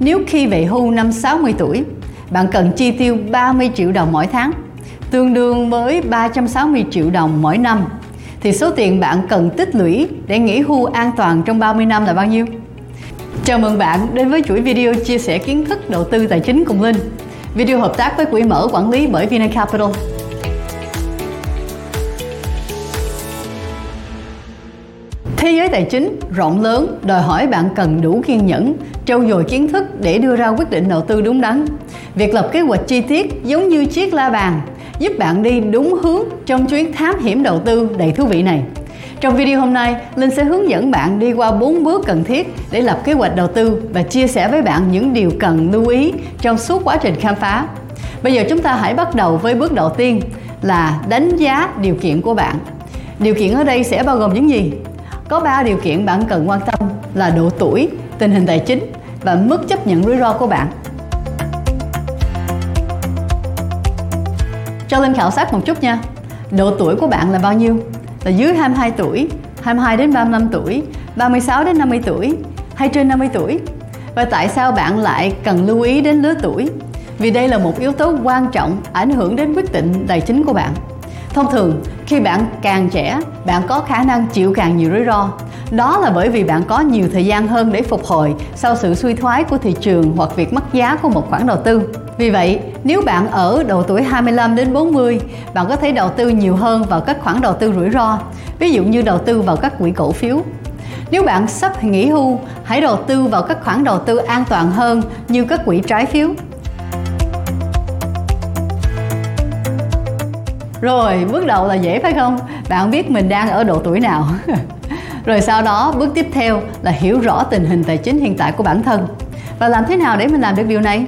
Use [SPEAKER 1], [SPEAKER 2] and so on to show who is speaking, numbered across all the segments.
[SPEAKER 1] nếu khi về hưu năm 60 tuổi, bạn cần chi tiêu 30 triệu đồng mỗi tháng, tương đương với 360 triệu đồng mỗi năm, thì số tiền bạn cần tích lũy để nghỉ hưu an toàn trong 30 năm là bao nhiêu? Chào mừng bạn đến với chuỗi video chia sẻ kiến thức đầu tư tài chính cùng Linh. Video hợp tác với quỹ mở quản lý bởi Vina Capital. Thế giới tài chính rộng lớn đòi hỏi bạn cần đủ kiên nhẫn, trau dồi kiến thức để đưa ra quyết định đầu tư đúng đắn. Việc lập kế hoạch chi tiết giống như chiếc la bàn, giúp bạn đi đúng hướng trong chuyến thám hiểm đầu tư đầy thú vị này. Trong video hôm nay, Linh sẽ hướng dẫn bạn đi qua 4 bước cần thiết để lập kế hoạch đầu tư và chia sẻ với bạn những điều cần lưu ý trong suốt quá trình khám phá. Bây giờ chúng ta hãy bắt đầu với bước đầu tiên là đánh giá điều kiện của bạn. Điều kiện ở đây sẽ bao gồm những gì? Có 3 điều kiện bạn cần quan tâm là độ tuổi, tình hình tài chính và mức chấp nhận rủi ro của bạn. Cho Linh khảo sát một chút nha. Độ tuổi của bạn là bao nhiêu? Là dưới 22 tuổi, 22 đến 35 tuổi, 36 đến 50 tuổi hay trên 50 tuổi? Và tại sao bạn lại cần lưu ý đến lứa tuổi? Vì đây là một yếu tố quan trọng ảnh hưởng đến quyết định tài chính của bạn. Thông thường, khi bạn càng trẻ, bạn có khả năng chịu càng nhiều rủi ro. Đó là bởi vì bạn có nhiều thời gian hơn để phục hồi sau sự suy thoái của thị trường hoặc việc mất giá của một khoản đầu tư. Vì vậy, nếu bạn ở độ tuổi 25 đến 40, bạn có thể đầu tư nhiều hơn vào các khoản đầu tư rủi ro, ví dụ như đầu tư vào các quỹ cổ phiếu. Nếu bạn sắp nghỉ hưu, hãy đầu tư vào các khoản đầu tư an toàn hơn như các quỹ trái phiếu. Rồi, bước đầu là dễ phải không? Bạn biết mình đang ở độ tuổi nào. Rồi sau đó, bước tiếp theo là hiểu rõ tình hình tài chính hiện tại của bản thân. Và làm thế nào để mình làm được điều này?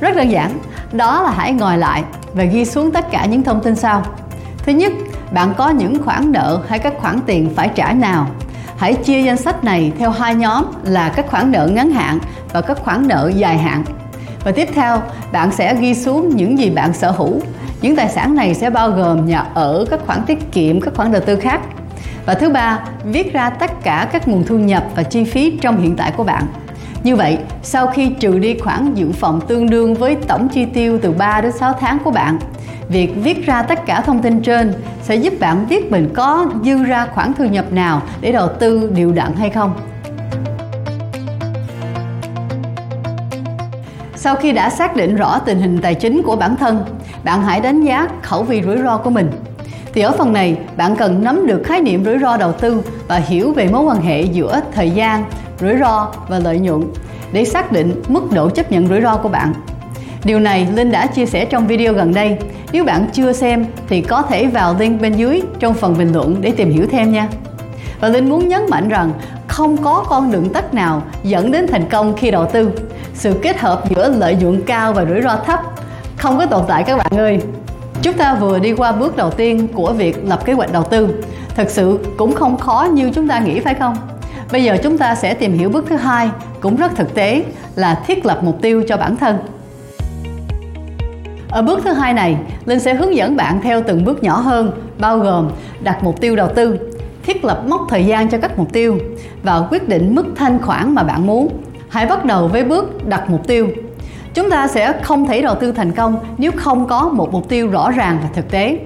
[SPEAKER 1] Rất đơn giản, đó là hãy ngồi lại và ghi xuống tất cả những thông tin sau. Thứ nhất, bạn có những khoản nợ hay các khoản tiền phải trả nào. Hãy chia danh sách này theo hai nhóm là các khoản nợ ngắn hạn và các khoản nợ dài hạn. Và tiếp theo, bạn sẽ ghi xuống những gì bạn sở hữu. Những tài sản này sẽ bao gồm nhà ở, các khoản tiết kiệm, các khoản đầu tư khác. Và thứ ba, viết ra tất cả các nguồn thu nhập và chi phí trong hiện tại của bạn. Như vậy, sau khi trừ đi khoản dự phòng tương đương với tổng chi tiêu từ 3 đến 6 tháng của bạn, việc viết ra tất cả thông tin trên sẽ giúp bạn biết mình có dư ra khoản thu nhập nào để đầu tư điều đặn hay không. Sau khi đã xác định rõ tình hình tài chính của bản thân, bạn hãy đánh giá khẩu vị rủi ro của mình. Thì ở phần này, bạn cần nắm được khái niệm rủi ro đầu tư và hiểu về mối quan hệ giữa thời gian, rủi ro và lợi nhuận để xác định mức độ chấp nhận rủi ro của bạn. Điều này Linh đã chia sẻ trong video gần đây. Nếu bạn chưa xem thì có thể vào link bên dưới trong phần bình luận để tìm hiểu thêm nha. Và Linh muốn nhấn mạnh rằng không có con đường tắt nào dẫn đến thành công khi đầu tư. Sự kết hợp giữa lợi nhuận cao và rủi ro thấp không có tồn tại các bạn ơi. Chúng ta vừa đi qua bước đầu tiên của việc lập kế hoạch đầu tư. Thực sự cũng không khó như chúng ta nghĩ phải không? Bây giờ chúng ta sẽ tìm hiểu bước thứ hai, cũng rất thực tế, là thiết lập mục tiêu cho bản thân. Ở bước thứ hai này, Linh sẽ hướng dẫn bạn theo từng bước nhỏ hơn, bao gồm đặt mục tiêu đầu tư, thiết lập mốc thời gian cho các mục tiêu và quyết định mức thanh khoản mà bạn muốn. Hãy bắt đầu với bước đặt mục tiêu. Chúng ta sẽ không thể đầu tư thành công nếu không có một mục tiêu rõ ràng và thực tế.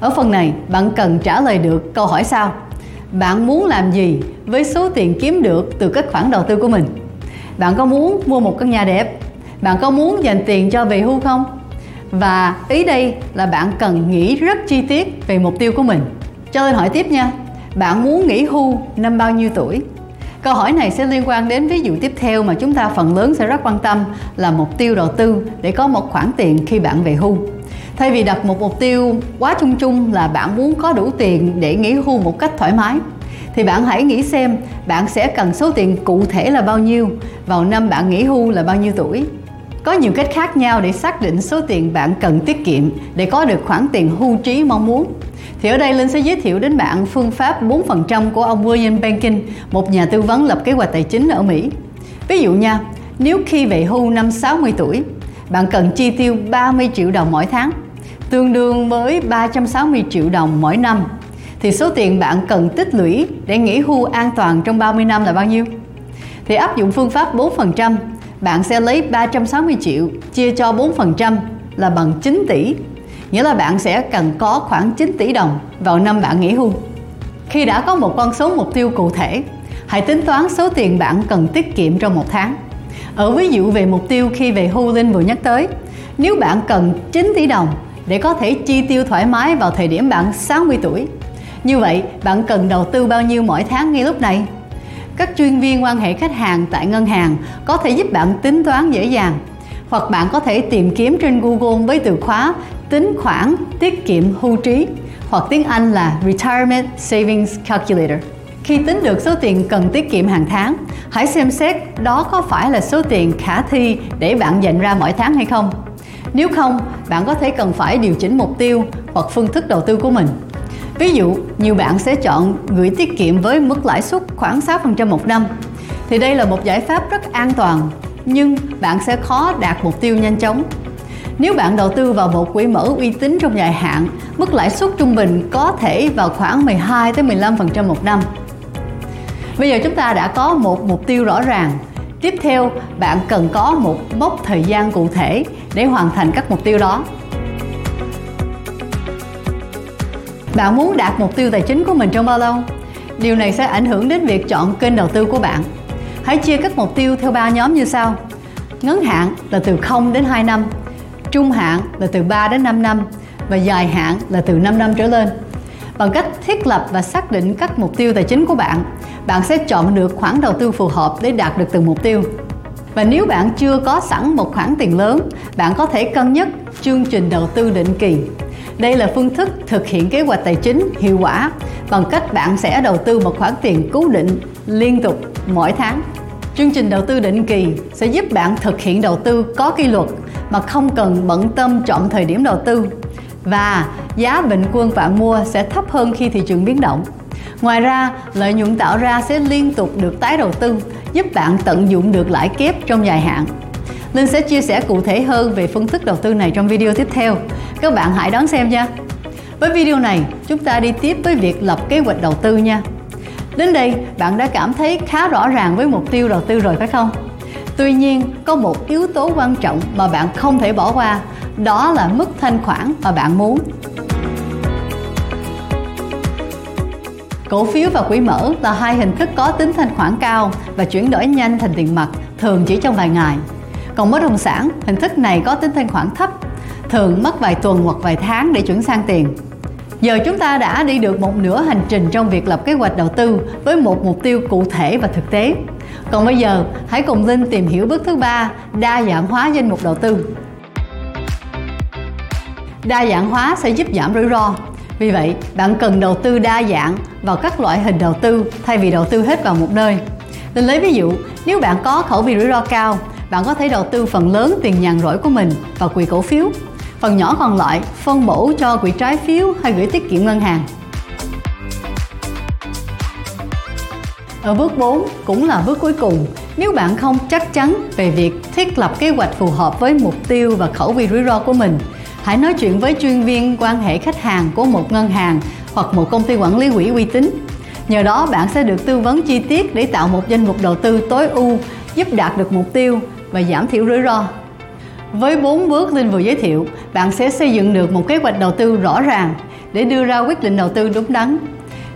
[SPEAKER 1] Ở phần này, bạn cần trả lời được câu hỏi sau. Bạn muốn làm gì với số tiền kiếm được từ các khoản đầu tư của mình? Bạn có muốn mua một căn nhà đẹp? Bạn có muốn dành tiền cho về hưu không? Và ý đây là bạn cần nghĩ rất chi tiết về mục tiêu của mình. Cho nên hỏi tiếp nha. Bạn muốn nghỉ hưu năm bao nhiêu tuổi? Câu hỏi này sẽ liên quan đến ví dụ tiếp theo mà chúng ta phần lớn sẽ rất quan tâm là mục tiêu đầu tư để có một khoản tiền khi bạn về hưu. Thay vì đặt một mục tiêu quá chung chung là bạn muốn có đủ tiền để nghỉ hưu một cách thoải mái, thì bạn hãy nghĩ xem bạn sẽ cần số tiền cụ thể là bao nhiêu, vào năm bạn nghỉ hưu là bao nhiêu tuổi. Có nhiều cách khác nhau để xác định số tiền bạn cần tiết kiệm để có được khoản tiền hưu trí mong muốn. Thì ở đây Linh sẽ giới thiệu đến bạn phương pháp 4% của ông William Bankin, một nhà tư vấn lập kế hoạch tài chính ở Mỹ. Ví dụ nha, nếu khi về hưu năm 60 tuổi, bạn cần chi tiêu 30 triệu đồng mỗi tháng, tương đương với 360 triệu đồng mỗi năm, thì số tiền bạn cần tích lũy để nghỉ hưu an toàn trong 30 năm là bao nhiêu? Thì áp dụng phương pháp 4%, bạn sẽ lấy 360 triệu chia cho 4% là bằng 9 tỷ. Nghĩa là bạn sẽ cần có khoảng 9 tỷ đồng vào năm bạn nghỉ hưu. Khi đã có một con số mục tiêu cụ thể, hãy tính toán số tiền bạn cần tiết kiệm trong một tháng. Ở ví dụ về mục tiêu khi về hưu Linh vừa nhắc tới, nếu bạn cần 9 tỷ đồng để có thể chi tiêu thoải mái vào thời điểm bạn 60 tuổi, như vậy bạn cần đầu tư bao nhiêu mỗi tháng ngay lúc này? Các chuyên viên quan hệ khách hàng tại ngân hàng có thể giúp bạn tính toán dễ dàng hoặc bạn có thể tìm kiếm trên Google với từ khóa tính khoản tiết kiệm hưu trí hoặc tiếng Anh là Retirement Savings Calculator. Khi tính được số tiền cần tiết kiệm hàng tháng, hãy xem xét đó có phải là số tiền khả thi để bạn dành ra mỗi tháng hay không. Nếu không, bạn có thể cần phải điều chỉnh mục tiêu hoặc phương thức đầu tư của mình. Ví dụ, nhiều bạn sẽ chọn gửi tiết kiệm với mức lãi suất khoảng 6% một năm. Thì đây là một giải pháp rất an toàn, nhưng bạn sẽ khó đạt mục tiêu nhanh chóng. Nếu bạn đầu tư vào một quỹ mở uy tín trong dài hạn, mức lãi suất trung bình có thể vào khoảng 12 tới 15% một năm. Bây giờ chúng ta đã có một mục tiêu rõ ràng. Tiếp theo, bạn cần có một mốc thời gian cụ thể để hoàn thành các mục tiêu đó. Bạn muốn đạt mục tiêu tài chính của mình trong bao lâu? Điều này sẽ ảnh hưởng đến việc chọn kênh đầu tư của bạn. Hãy chia các mục tiêu theo ba nhóm như sau. Ngắn hạn là từ 0 đến 2 năm, trung hạn là từ 3 đến 5 năm và dài hạn là từ 5 năm trở lên. Bằng cách thiết lập và xác định các mục tiêu tài chính của bạn, bạn sẽ chọn được khoản đầu tư phù hợp để đạt được từng mục tiêu. Và nếu bạn chưa có sẵn một khoản tiền lớn, bạn có thể cân nhắc chương trình đầu tư định kỳ. Đây là phương thức thực hiện kế hoạch tài chính hiệu quả bằng cách bạn sẽ đầu tư một khoản tiền cố định liên tục mỗi tháng. Chương trình đầu tư định kỳ sẽ giúp bạn thực hiện đầu tư có kỷ luật mà không cần bận tâm chọn thời điểm đầu tư và giá bình quân bạn mua sẽ thấp hơn khi thị trường biến động. Ngoài ra, lợi nhuận tạo ra sẽ liên tục được tái đầu tư, giúp bạn tận dụng được lãi kép trong dài hạn. Linh sẽ chia sẻ cụ thể hơn về phương thức đầu tư này trong video tiếp theo. Các bạn hãy đón xem nha. Với video này, chúng ta đi tiếp với việc lập kế hoạch đầu tư nha. Đến đây, bạn đã cảm thấy khá rõ ràng với mục tiêu đầu tư rồi phải không? Tuy nhiên, có một yếu tố quan trọng mà bạn không thể bỏ qua, đó là mức thanh khoản mà bạn muốn. Cổ phiếu và quỹ mở là hai hình thức có tính thanh khoản cao và chuyển đổi nhanh thành tiền mặt, thường chỉ trong vài ngày. Còn bất động sản, hình thức này có tính thanh khoản thấp, thường mất vài tuần hoặc vài tháng để chuyển sang tiền. Giờ chúng ta đã đi được một nửa hành trình trong việc lập kế hoạch đầu tư với một mục tiêu cụ thể và thực tế. Còn bây giờ, hãy cùng Linh tìm hiểu bước thứ ba, đa dạng hóa danh mục đầu tư. Đa dạng hóa sẽ giúp giảm rủi ro. Vì vậy, bạn cần đầu tư đa dạng vào các loại hình đầu tư thay vì đầu tư hết vào một nơi. Linh lấy ví dụ, nếu bạn có khẩu vị rủi ro cao, bạn có thể đầu tư phần lớn tiền nhàn rỗi của mình vào quỹ cổ phiếu phần nhỏ còn lại phân bổ cho quỹ trái phiếu hay gửi tiết kiệm ngân hàng. Ở bước 4 cũng là bước cuối cùng, nếu bạn không chắc chắn về việc thiết lập kế hoạch phù hợp với mục tiêu và khẩu vị rủi ro của mình, hãy nói chuyện với chuyên viên quan hệ khách hàng của một ngân hàng hoặc một công ty quản lý quỹ uy tín. Nhờ đó bạn sẽ được tư vấn chi tiết để tạo một danh mục đầu tư tối ưu, giúp đạt được mục tiêu và giảm thiểu rủi ro. Với 4 bước Linh vừa giới thiệu, bạn sẽ xây dựng được một kế hoạch đầu tư rõ ràng để đưa ra quyết định đầu tư đúng đắn.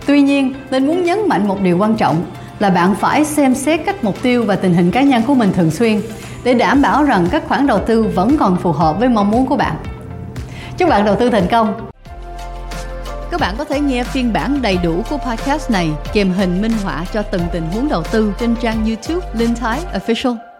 [SPEAKER 1] Tuy nhiên, Linh muốn nhấn mạnh một điều quan trọng là bạn phải xem xét các mục tiêu và tình hình cá nhân của mình thường xuyên để đảm bảo rằng các khoản đầu tư vẫn còn phù hợp với mong muốn của bạn. Chúc bạn đầu tư thành công! Các bạn có thể nghe phiên bản đầy đủ của podcast này kèm hình minh họa cho từng tình huống đầu tư trên trang YouTube Linh Thái Official.